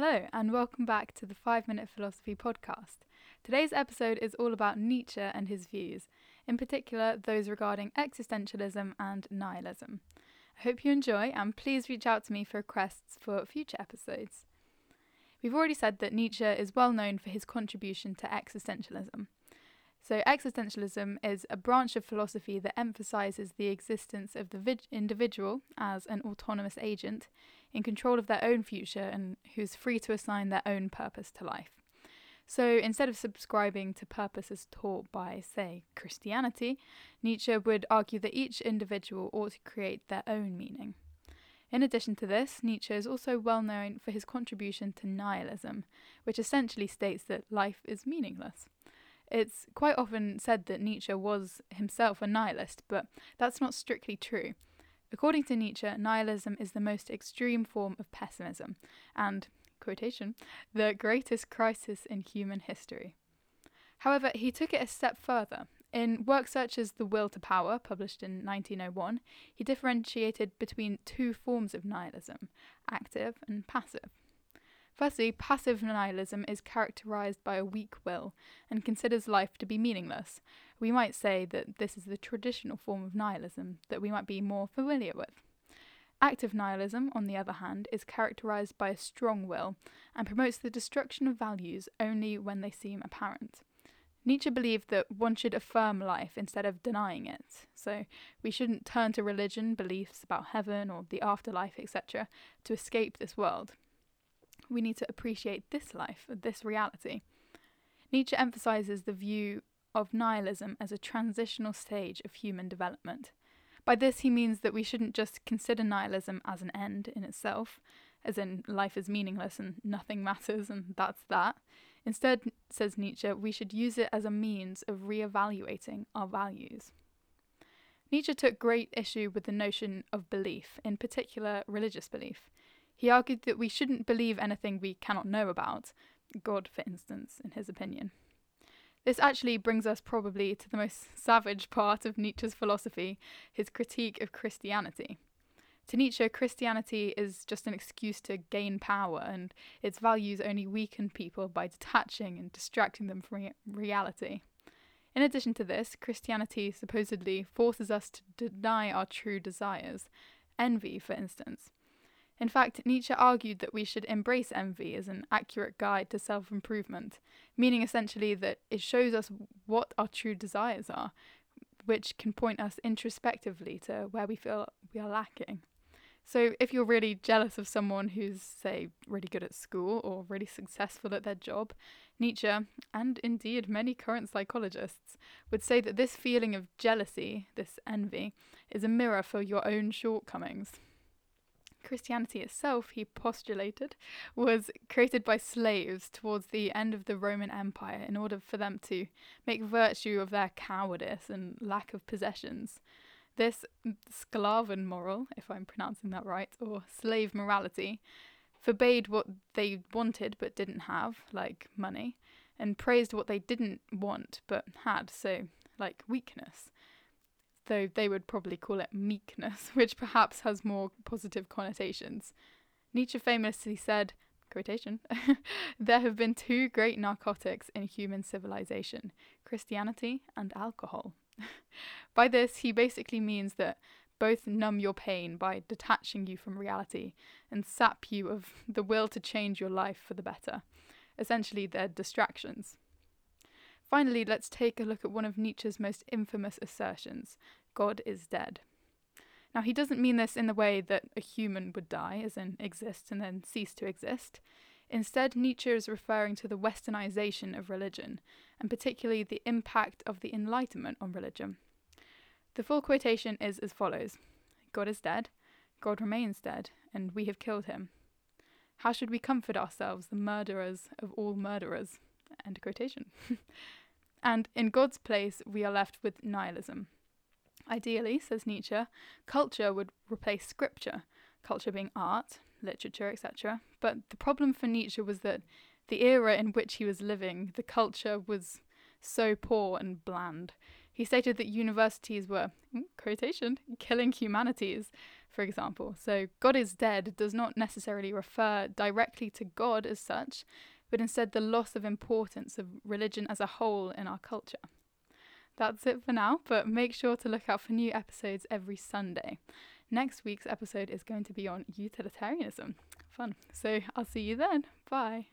Hello, and welcome back to the 5 Minute Philosophy podcast. Today's episode is all about Nietzsche and his views, in particular those regarding existentialism and nihilism. I hope you enjoy, and please reach out to me for requests for future episodes. We've already said that Nietzsche is well known for his contribution to existentialism. So, existentialism is a branch of philosophy that emphasizes the existence of the vid- individual as an autonomous agent in control of their own future and who's free to assign their own purpose to life. So, instead of subscribing to purposes taught by, say, Christianity, Nietzsche would argue that each individual ought to create their own meaning. In addition to this, Nietzsche is also well known for his contribution to nihilism, which essentially states that life is meaningless. It's quite often said that Nietzsche was himself a nihilist, but that's not strictly true. According to Nietzsche, nihilism is the most extreme form of pessimism, and, quotation, the greatest crisis in human history. However, he took it a step further. In works such as The Will to Power, published in 1901, he differentiated between two forms of nihilism active and passive. Firstly, passive nihilism is characterized by a weak will and considers life to be meaningless. We might say that this is the traditional form of nihilism that we might be more familiar with. Active nihilism, on the other hand, is characterized by a strong will and promotes the destruction of values only when they seem apparent. Nietzsche believed that one should affirm life instead of denying it, so we shouldn't turn to religion, beliefs about heaven or the afterlife, etc., to escape this world we need to appreciate this life, this reality. Nietzsche emphasizes the view of nihilism as a transitional stage of human development. By this, he means that we shouldn't just consider nihilism as an end in itself, as in life is meaningless and nothing matters and that's that. Instead, says Nietzsche, we should use it as a means of re-evaluating our values. Nietzsche took great issue with the notion of belief, in particular religious belief. He argued that we shouldn't believe anything we cannot know about, God, for instance, in his opinion. This actually brings us probably to the most savage part of Nietzsche's philosophy, his critique of Christianity. To Nietzsche, Christianity is just an excuse to gain power, and its values only weaken people by detaching and distracting them from re- reality. In addition to this, Christianity supposedly forces us to deny our true desires, envy, for instance. In fact, Nietzsche argued that we should embrace envy as an accurate guide to self improvement, meaning essentially that it shows us what our true desires are, which can point us introspectively to where we feel we are lacking. So, if you're really jealous of someone who's, say, really good at school or really successful at their job, Nietzsche, and indeed many current psychologists, would say that this feeling of jealousy, this envy, is a mirror for your own shortcomings. Christianity itself, he postulated, was created by slaves towards the end of the Roman Empire in order for them to make virtue of their cowardice and lack of possessions. This Sklaven moral, if I'm pronouncing that right, or slave morality, forbade what they wanted but didn't have, like money, and praised what they didn't want but had, so like weakness though they would probably call it meekness, which perhaps has more positive connotations. Nietzsche famously said, quotation, there have been two great narcotics in human civilization Christianity and alcohol. by this, he basically means that both numb your pain by detaching you from reality and sap you of the will to change your life for the better. Essentially, they're distractions. Finally, let's take a look at one of Nietzsche's most infamous assertions God is dead. Now, he doesn't mean this in the way that a human would die, as in exist and then cease to exist. Instead, Nietzsche is referring to the westernization of religion, and particularly the impact of the Enlightenment on religion. The full quotation is as follows God is dead, God remains dead, and we have killed him. How should we comfort ourselves, the murderers of all murderers? End quotation. and in God's place, we are left with nihilism. Ideally, says Nietzsche, culture would replace scripture, culture being art, literature, etc. But the problem for Nietzsche was that the era in which he was living, the culture was so poor and bland. He stated that universities were, hmm, quotation, killing humanities. for example. So, God is dead does not necessarily refer directly to God as such, but instead the loss of importance of religion as a whole in our culture. That's it for now, but make sure to look out for new episodes every Sunday. Next week's episode is going to be on utilitarianism. Fun. So I'll see you then. Bye.